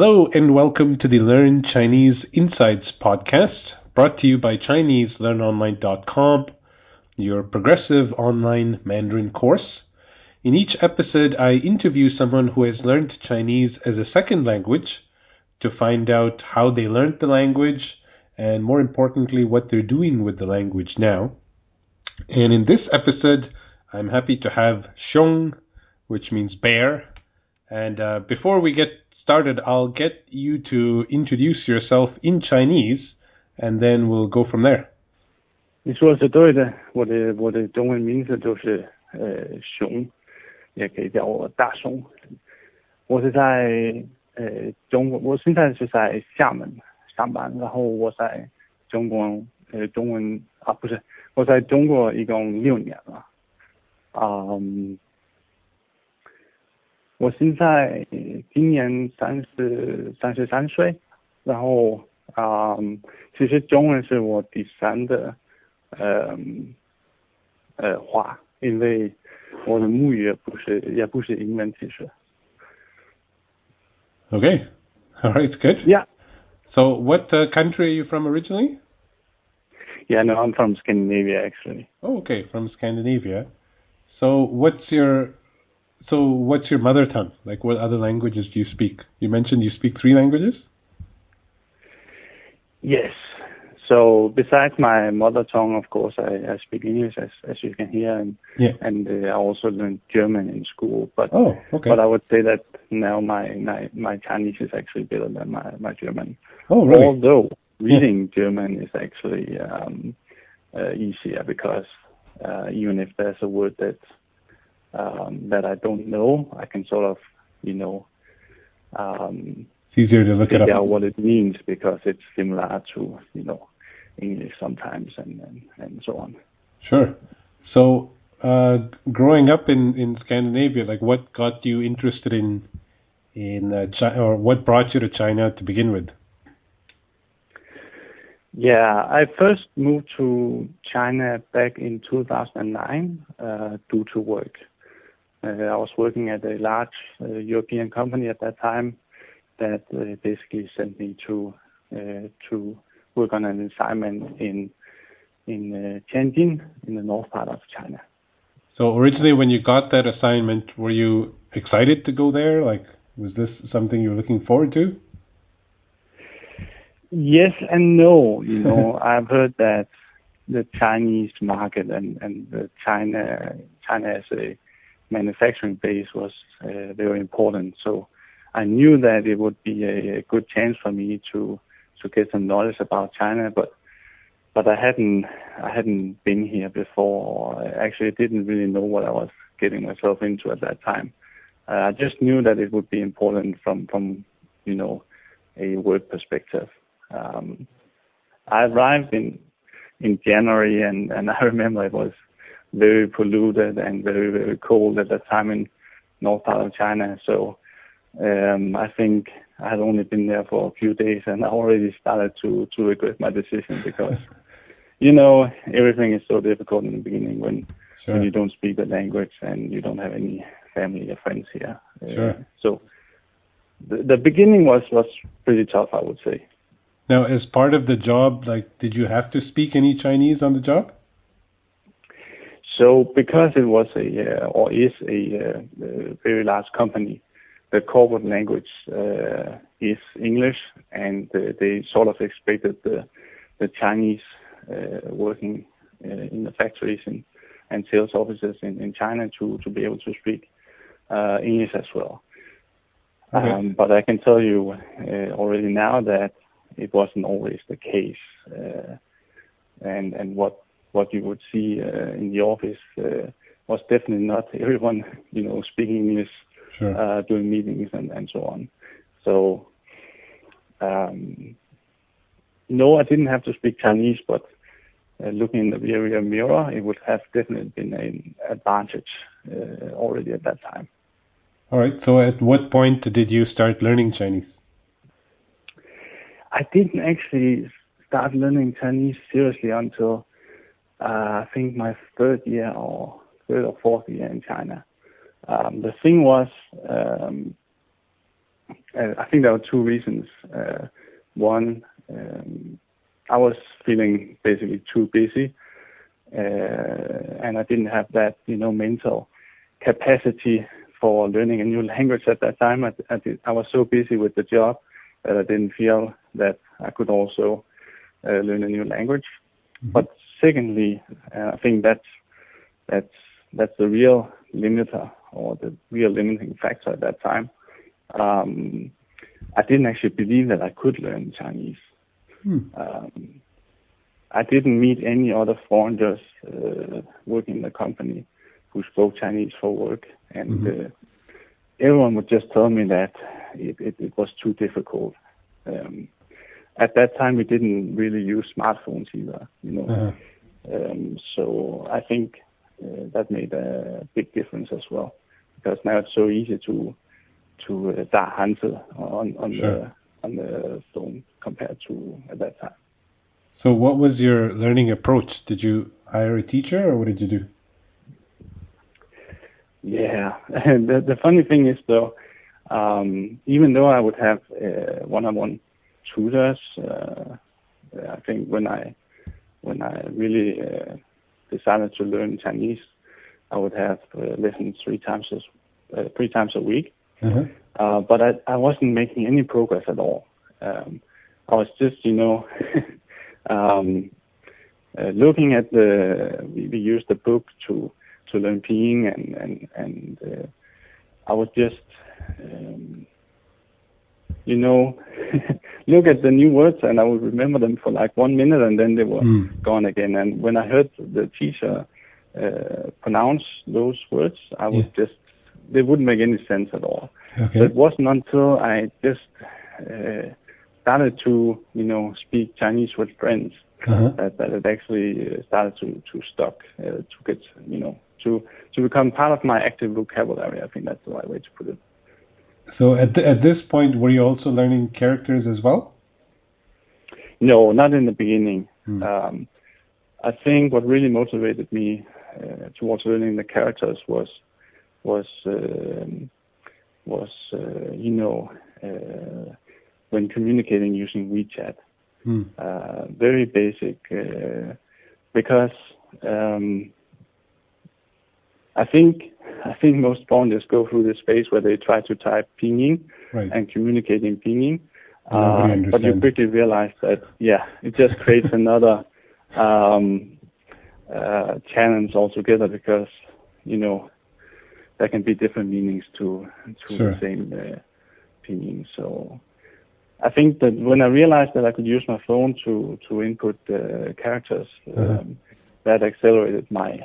Hello and welcome to the Learn Chinese Insights podcast, brought to you by ChineseLearnOnline.com, your progressive online Mandarin course. In each episode, I interview someone who has learned Chinese as a second language to find out how they learned the language and, more importantly, what they're doing with the language now. And in this episode, I'm happy to have Xiong, which means bear. And uh, before we get started, I'll get you to introduce yourself in Chinese, and then we'll go from there. 你说的是对的，我的我的中文名字就是呃熊，也可以叫我大熊。我是在呃中国，我现在是在厦门上班，然后我在中国呃中文啊不是，我在中国一共六年了，嗯。 我现在今年三十三十三岁，然后啊、嗯，其实中文是我第三的呃呃话，因为我的母语不是也不是英文，其实。Okay, all right, good. Yeah. So, what uh, country are you from originally? Yeah, no, I'm from Scandinavia actually. Oh, okay, from Scandinavia. So, what's your so what's your mother tongue? Like what other languages do you speak? You mentioned you speak three languages? Yes. So besides my mother tongue, of course, I, I speak English as as you can hear, and yeah. and uh, I also learned German in school. But oh, okay. But I would say that now my my, my Chinese is actually better than my my German. Oh, really? Although reading yeah. German is actually um, uh, easier because uh, even if there's a word that um, that I don't know, I can sort of, you know, um, it's easier to look it up. out what it means because it's similar to, you know, English sometimes and, and, and so on. Sure. So, uh, growing up in, in Scandinavia, like what got you interested in in uh, China, or what brought you to China to begin with? Yeah, I first moved to China back in 2009 uh, due to work. Uh, I was working at a large uh, European company at that time that uh, basically sent me to to work on an assignment in in Tianjin in the north part of China. So originally, when you got that assignment, were you excited to go there? Like, was this something you were looking forward to? Yes and no. You know, I've heard that the Chinese market and and the China China as a manufacturing base was uh, very important. So I knew that it would be a, good chance for me to to get some knowledge about China, but but I hadn't I hadn't been here before. I actually didn't really know what I was getting myself into at that time. Uh, I just knew that it would be important from from you know a work perspective. Um, I arrived in in January, and and I remember it was very polluted and very very cold at that time in north part of China. So um, I think I had only been there for a few days and I already started to to regret my decision because you know everything is so difficult in the beginning when sure. when you don't speak the language and you don't have any family or friends here. Sure. Uh, so the, the beginning was was pretty tough, I would say. Now, as part of the job, like, did you have to speak any Chinese on the job? So because it was a uh, or is a, uh, very large company, the corporate language uh, is English, and they sort of expected the the Chinese working in the factories and, sales offices in, in China to be able to speak English as well. Okay. Um, but I can tell you already now that it wasn't always the case, and and what what you would see uh, in the office uh, was definitely not everyone, you know, speaking English sure. uh, during meetings and, and so on. So, um, no, I didn't have to speak Chinese, but uh, looking in the rear mirror, it would have definitely been an advantage uh, already at that time. All right. So, at what point did you start learning Chinese? I didn't actually start learning Chinese seriously until I think my third year or third or fourth year in China. Um, the thing was, um, I think there were two reasons. Uh, one, um, I was feeling basically too busy, uh, and I didn't have that, you know, mental capacity for learning a new language at that time. I, I, did, I was so busy with the job that I didn't feel that I could also uh, learn a new language. Mm-hmm. But secondly, uh, I think that's that's that's the real limiter or the real limiting factor at that time. Um, I didn't actually believe that I could learn Chinese. Hmm. Um, I didn't meet any other foreigners uh, working in the company who spoke Chinese for work, and mm-hmm. uh, everyone would just tell me that it, was too difficult. At that time, we didn't really use smartphones either, you know. Uh-huh. Um, so I think uh, that made a big difference as well, because now it's so easy to to uh, Hanzi on on sure. the on the phone compared to at that time. So, what was your learning approach? Did you hire a teacher, or what did you do? Yeah, the the funny thing is though, um, even though I would have uh, one-on-one tutors, uh, I think when I when I really uh, decided to learn Chinese, I would have uh, lessons three times as, uh, three times a week. Mm-hmm. Uh, but I, I wasn't making any progress at all. Um, I was just, you know, um, uh, looking at the. We, we used the book to to learn Pinyin, and and and uh, I was just, um, you know, look at the new words, and I would remember them for like one minute, and then they were mm. gone again. And when I heard the teacher uh, pronounce those words, I was yeah. just they wouldn't make any sense at all. Okay. So it wasn't until I just uh, started to, you know, speak Chinese with friends uh-huh. that, that it actually uh, started to to stuck uh, to get, you know, to to become part of my active vocabulary. I think that's the right way to put it. So at the, at this point, were you also learning characters as well? No, not in the beginning. Hmm. Um, I think what really motivated me uh, towards learning the characters was was um, was uh, you know uh, when communicating using WeChat. Hmm. Uh, very basic uh, because um, I think I think most foreigners go through this phase where they try to type pinyin right. and communicate in pinyin. Uh, but you quickly realize that yeah, it just creates another um, uh, challenge altogether because you know there can be different meanings to to sure. the same uh, pinyin. So I think that when I realized that I could use my phone to to input uh, characters, uh-huh. um, that accelerated my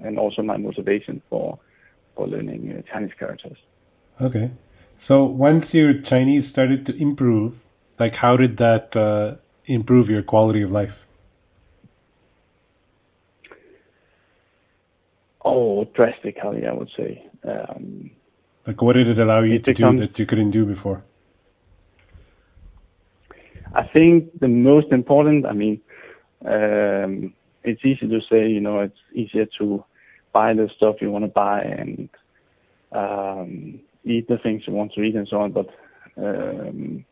and also my motivation for for learning uh, Chinese characters. Okay, so once your Chinese started to improve, like how did that uh, improve your quality of life? Oh, drastically, I would say. Um, like, what did it allow you to do that you couldn't do before? I think the most important, I mean, um, it's easy to say, you know, it's easier to buy the stuff you want to buy and um, eat the things you want to eat and so on. But um,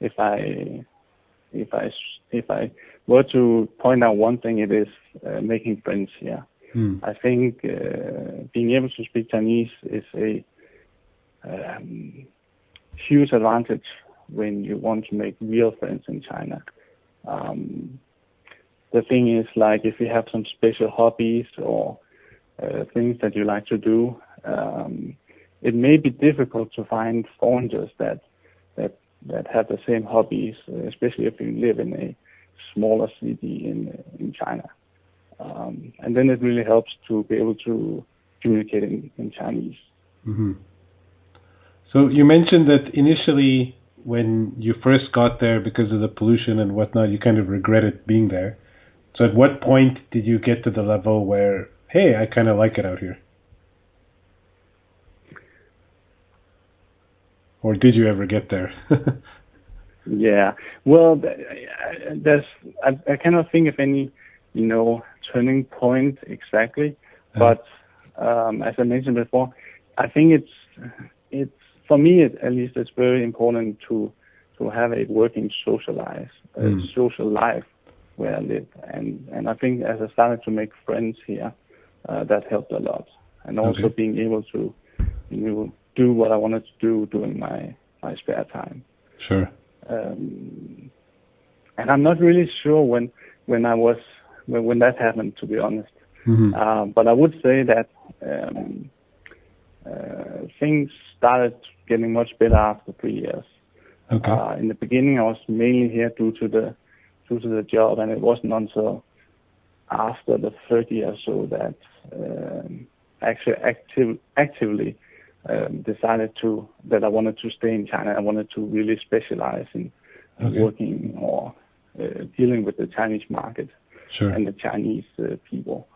if I if I if I were to point out one thing, it is uh, making friends. Yeah, hmm. I think uh, being able to speak Chinese is a um, huge advantage when you want to make real friends in China. Um, the thing is, like, if you have some special hobbies or uh, things that you like to do, um, it may be difficult to find foreigners that that that have the same hobbies, especially if you live in a smaller city in in China. Um, and then it really helps to be able to communicate in, in Chinese. Mm-hmm. So you mentioned that initially, when you first got there, because of the pollution and whatnot, you kind of regretted being there. So at what point did you get to the level where, hey, I kind of like it out here? Or did you ever get there? yeah. Well, there's I, I cannot think of any, you know, turning point exactly. Uh-huh. But um, as I mentioned before, I think it's it's for me, it, at least, it's very important to to have a working social life, a mm. social life where I live, and and I think as I started to make friends here, uh, that helped a lot, and also being able to you know, do what I wanted to do during my my spare time. Sure. Um, and I'm not really sure when when I was when, when that happened, to be honest. Mm-hmm. Um, but I would say that um, uh, things started getting much better after three years. Okay. Uh, in the beginning, I was mainly here due to the due to the job, and it wasn't until after the third year or so that um, actually active, actively um, decided to that I wanted to stay in China. I wanted to really specialize in, working or uh, dealing with the Chinese market and the Chinese uh, people.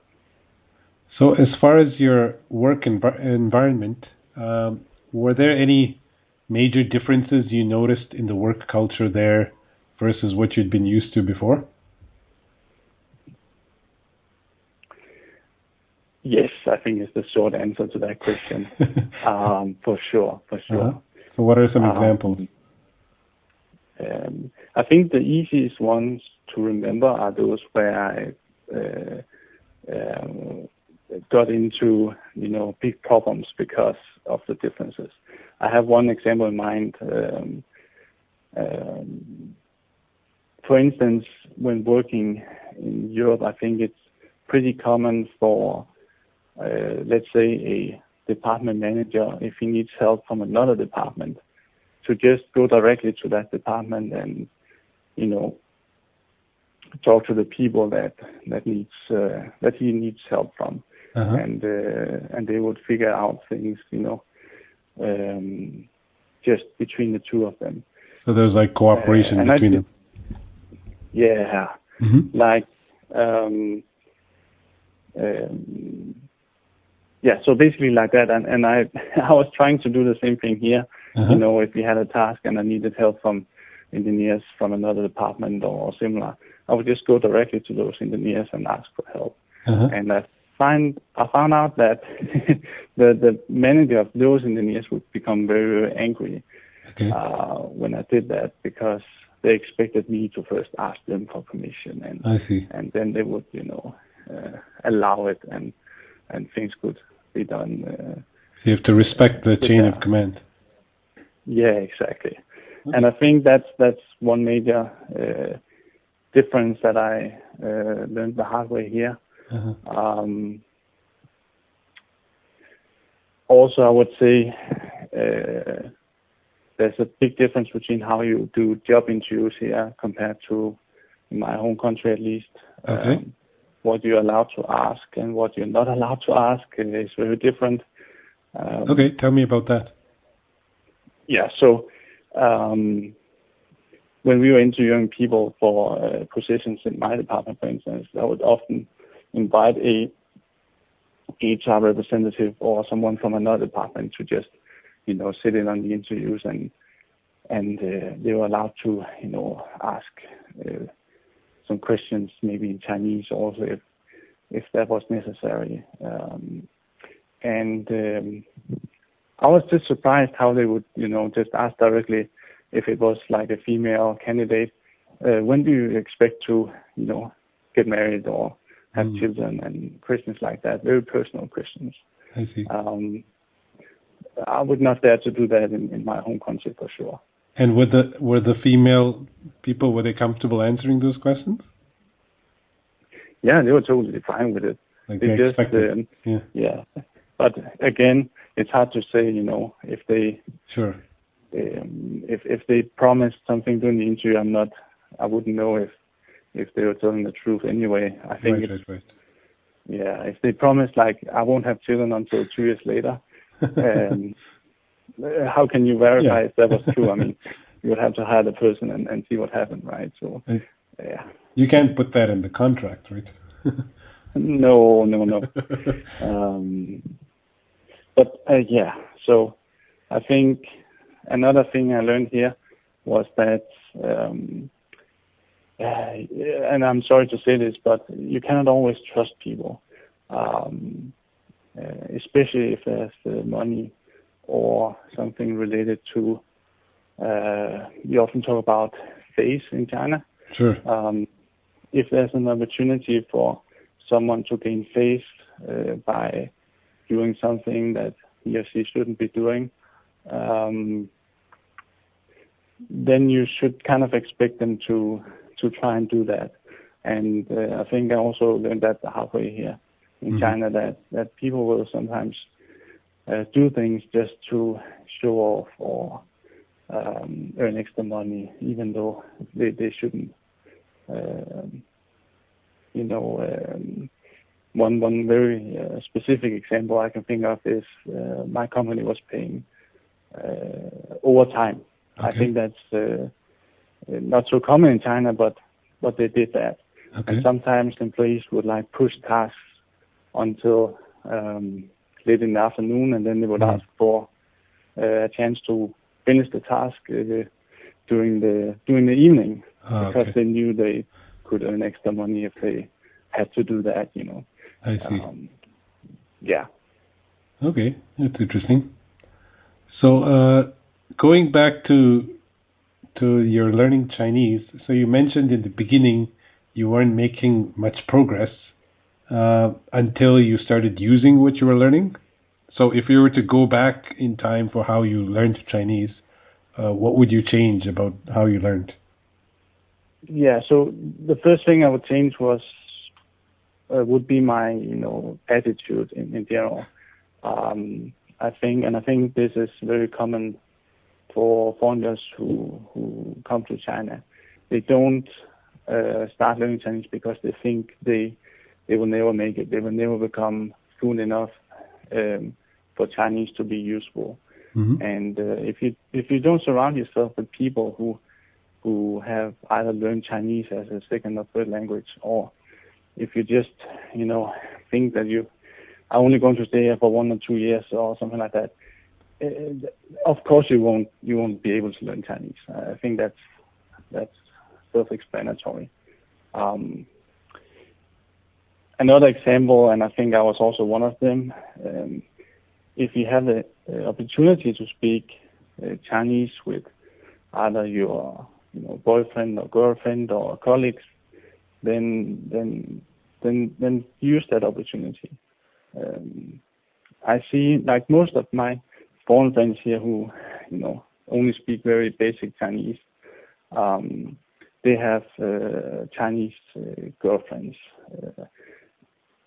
So, as far as your work env- environment, um, were there any major differences you noticed in the work culture there versus what you'd been used to before? Yes, I think is the short answer to that question. um, for sure, for sure. Uh-huh. So, what are some um, examples? Um, I think the easiest ones to remember are those where I uh, um, got into, you know, big problems because of the differences. I have one example in mind. Um, um, for instance, when working in Europe, I think it's pretty common for, uh, let's say, a department manager, if he needs help from another department, to just go directly to that department and, you know, talk to the people that that needs uh, that he needs help from, uh-huh. and uh, and they would figure out things, you know, um, just between the two of them. So there's like cooperation between them. Yeah, mm-hmm. like um, um, yeah. So basically like that, and and I I was trying to do the same thing here. Uh-huh. You know, if we had a task and I needed help from engineers from another department or similar, I would just go directly to those engineers and ask for help. Uh-huh. And I find I found out that the the manager of those engineers would become very very angry okay. uh, when I did that because they expected me to first ask them for permission and I see. and then they would you know uh, allow it and and things could be done. Uh, so you have to respect the chain of command. Yeah, exactly. Okay. And I think that's that's one major uh, difference that I uh, learned the hard way here. Uh-huh. Um, also, I would say uh, there's a big difference between how you do job interviews here compared to my home country, at least. Okay. Um, what you're allowed to ask and what you're not allowed to ask is very different. Um, okay, tell me about that. Yeah, so um, when we were interviewing people for uh, positions in my department, for instance, I would often invite a HR representative or someone from another department to just, you know, sit in on the interviews and and uh, they were allowed to, you know, ask uh, some questions maybe in Chinese also if if that was necessary. Um, and um, I was just surprised how they would, you know, just ask directly if it was like a female candidate, uh, when do you expect to, you know, get married or have mm. children and questions like that, very personal questions. I see. I would not dare to do that in, in my home country for sure. And were the were the female people were they comfortable answering those questions? Yeah, they were totally fine with it. Like they, they just, um, yeah. yeah. But again, it's hard to say, you know, if they sure um, if if they promised something during the interview, I'm not, I wouldn't know if if they were telling the truth anyway. I think right, right, right. yeah, if they promised like I won't have children until two years later, um, how can you verify yeah. if that was true? I mean, you would have to hire the person and, and see what happened, right? So yeah, you can't put that in the contract, right? no, no, no. um, but uh, yeah, so I think another thing I learned here was that, um, uh, and I'm sorry to say this, but you cannot always trust people, um, uh, especially if there's uh, money or something related to. Uh, we often talk about face in China. Sure. Um, if there's an opportunity for someone to gain face uh, by doing something that he or she shouldn't be doing, um, then you should kind of expect them to to try and do that. And uh, I think I also learned that the hard way here in mm-hmm. China that that people will sometimes uh, do things just to show off or um, earn extra money, even though they they shouldn't. Um, you know, um, one one very uh, specific example I can think of is uh, my company was paying uh, overtime. I think that's uh, not so common in China, but but they did that. Sometimes employees would like push tasks until um, late in the afternoon, and then they would mm. ask for uh, a chance to finish the task uh, during the during the evening oh, because they knew they could earn extra money if they had to do that. You know. I see. Um, yeah. Okay, that's interesting. So, uh, going back to to your learning Chinese, so you mentioned in the beginning you weren't making much progress uh, until you started using what you were learning. So, if you were to go back in time for how you learned Chinese, uh, what would you change about how you learned? Yeah, so the first thing I would change was uh, would be my you know attitude in, in general. Um, I think, and I think this is very common for foreigners who who come to China. They don't uh, start learning Chinese because they think they they will never make it. They will never become fluent enough um, for Chinese to be useful. Mm-hmm. And uh, if you if you don't surround yourself with people who who have either learned Chinese as a second or third language, or if you just you know think that you are only going to stay here for one or two years or something like that, uh, of course you won't you won't be able to learn Chinese. I think that's that's self-explanatory. Um, another example, and I think I was also one of them. Um, if you have the opportunity to speak uh, Chinese with either your you know, boyfriend or girlfriend or colleagues, then then then then use that opportunity. Um, I see like most of my foreign friends here who you know only speak very basic Chinese. Um, they have uh, Chinese uh, girlfriends, uh,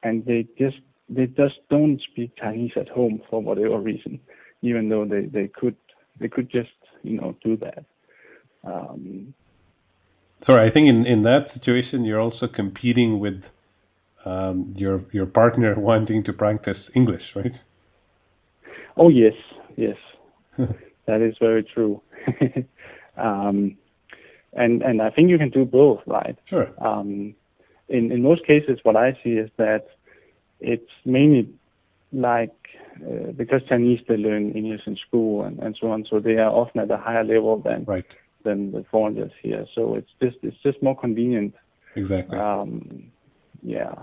and they just they just don't speak Chinese at home for whatever reason, even though they, they could they could just you know do that. Um, Sorry, I think in, in that situation you're also competing with um, your your partner wanting to practice English, right? Oh yes, yes, that is very true. um, and and I think you can do both, right? Sure. Um, in in most cases, what I see is that it's mainly like uh, because Chinese they learn English in school and, and so on, so they are often at a higher level than right. than the foreigners here. So it's just it's just more convenient. Exactly. Um, yeah.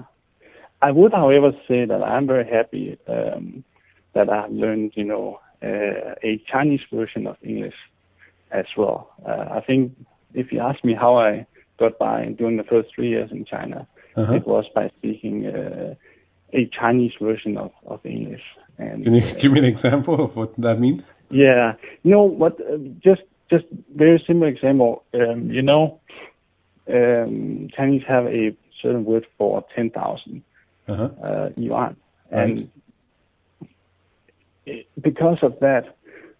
I would, however, say that I'm very happy um, that I've learned, you know, uh, a Chinese version of English as well. Uh, I think if you ask me how I got by during the first three years in China, uh-huh. it was by speaking uh, a Chinese version of, of English. And can you uh, give me an example of what that means? Yeah, you know what? Uh, just just very simple example. Um, you know, um, Chinese have a certain word for ten thousand uh-huh. uh, yuan, and because of that,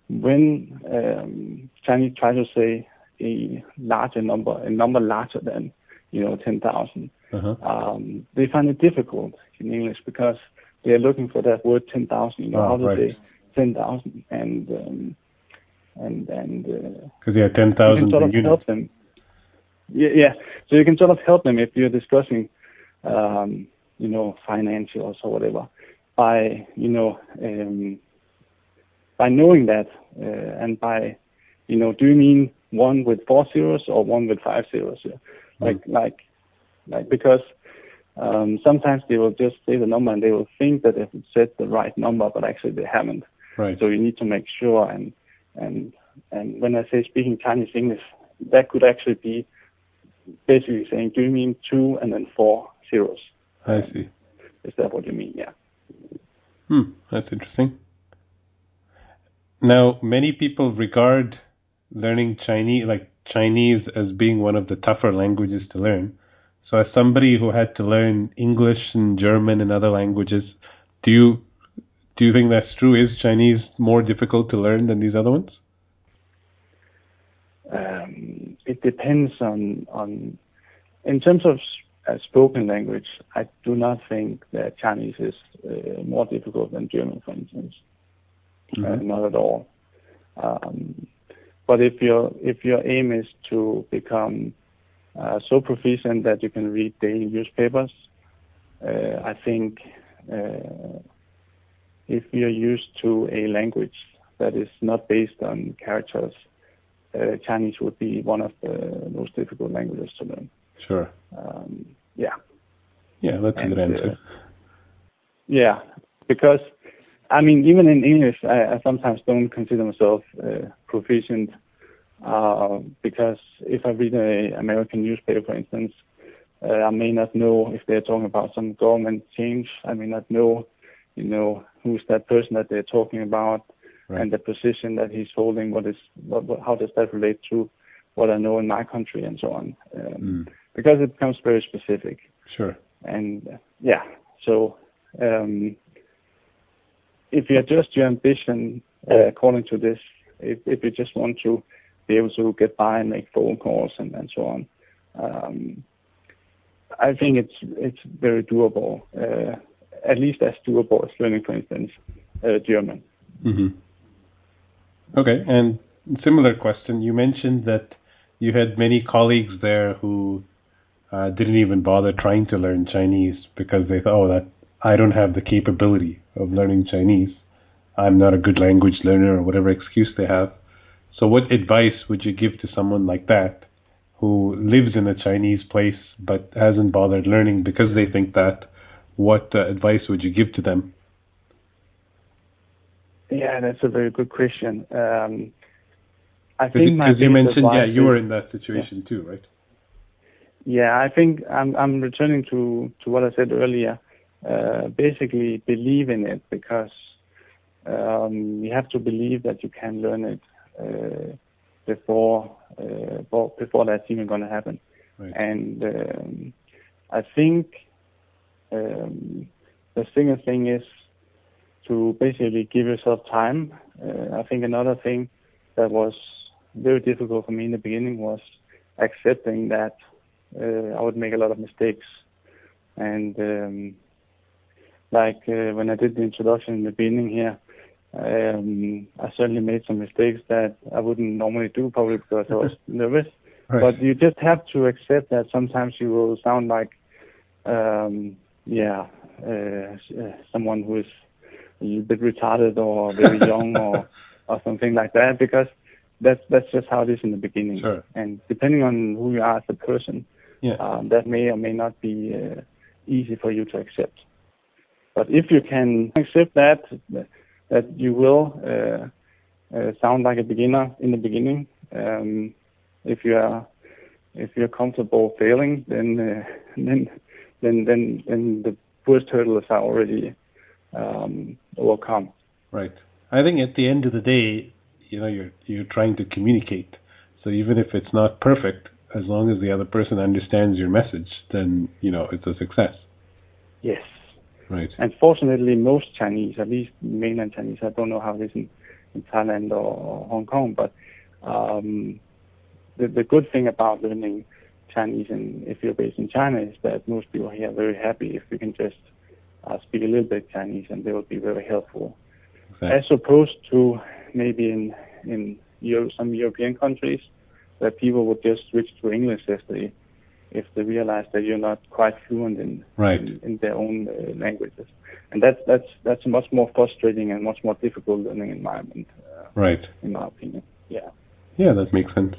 when um, Chinese try to say a larger number, a number larger than you know ten thousand, uh-huh. um, they find it difficult in English because they are looking for that word ten thousand. You know, oh, how to right. say ten thousand, and um, and and because uh, yeah, ten thousand sort of units. help them. Yeah, yeah. So you can sort of help them if you're discussing, um, you know, financials or whatever, by you know, um, by knowing that, uh, and by, you know, do you mean one with four zeros or one with five zeros? Yeah? Mm. Like like like because um, sometimes they will just say the number and they will think that they've said the right number, but actually they haven't. Right. So you need to make sure and and and when I say speaking Chinese English, that could actually be basically saying, do you mean two and then four zeros? I see. Is that what you mean? Yeah. Hmm, that's interesting. Now, many people regard learning Chinese, like Chinese, as being one of the tougher languages to learn. So, as somebody who had to learn English and German and other languages, do you do you think that's true? Is Chinese more difficult to learn than these other ones? Um, it depends on on in terms of uh, spoken language. I do not think that Chinese is uh, more difficult than German, for instance. Mm-hmm. Uh, not at all. Um, but if your if your aim is to become uh, so proficient that you can read daily newspapers, uh, I think uh, if you're used to a language that is not based on characters, uh, Chinese would be one of the most difficult languages to learn. Sure. Um, yeah. Yeah, that's and, a good answer. Uh, yeah, because I mean, even in English, I, I sometimes don't consider myself uh, proficient uh, because if I read an American newspaper, for instance, uh, I may not know if they're talking about some government change. I may not know, you know, who's that person that they're talking about right. and the position that he's holding. What is, what, what, how does that relate to what I know in my country and so on? Um, mm. Because it becomes very specific. Sure. And uh, yeah, so um, if you adjust your ambition uh, according to this, if, if you just want to be able to get by and make phone calls and, so on, um, I think it's it's very doable. Uh, at least as doable as learning, for instance, uh, German. Mm-hmm. Okay, and similar question. You mentioned that you had many colleagues there who uh, didn't even bother trying to learn Chinese because they thought, oh, that I don't have the capability of learning Chinese. I'm not a good language learner or whatever excuse they have. So, what advice would you give to someone like that who lives in a Chinese place but hasn't bothered learning because they think that? What uh, advice would you give to them? Yeah, that's a very good question. Um, I think because you mentioned, yeah, you were in that situation yeah. too, right? Yeah, I think I'm I'm returning to to what I said earlier. Uh, basically, believe in it because um, you have to believe that you can learn it before uh, before that's even going to happen. Right. And um, I think um, the single thing is to basically give yourself time. Uh, I think another thing that was very difficult for me in the beginning was accepting that uh, I would make a lot of mistakes. And um, like uh, when I did the introduction in the beginning here, I certainly made some mistakes that I wouldn't normally do, probably because I was nervous. Right. But you just have to accept that sometimes you will sound like, um, yeah, uh, someone who is a little bit retarded or very young or or something like that because that's that's just how it is in the beginning. Sure. And depending on who you are as a person, yeah. um, that may or may not be uh, easy for you to accept. But if you can accept that that you will uh, uh, sound like a beginner in the beginning, um, if you are if you're comfortable failing, then uh, then then then then the first hurdles are already um, overcome. Right. I think at the end of the day, you know, you're you're trying to communicate. So even if it's not perfect, as long as the other person understands your message, then you know it's a success. Yes. Right. And fortunately, most Chinese, at least mainland Chinese, I don't know how it is in, in Taiwan or Hong Kong, but um, the the good thing about learning Chinese and if you're based in China is that most people here are very happy if you can just uh, speak a little bit Chinese and they will be very helpful. As opposed to maybe in in Euro, some European countries that people would just switch to English if they if they realize that you're not quite fluent in right. in, in, their own uh, languages, and that's that's that's a much more frustrating and much more difficult learning environment. Uh, right. In my opinion. Yeah. Yeah, that makes sense.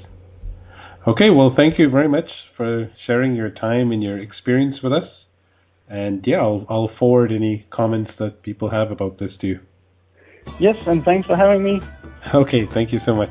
Okay, well, thank you very much for sharing your time and your experience with us. And yeah, I'll, I'll forward any comments that people have about this to you. Yes, and thanks for having me. Okay, thank you so much.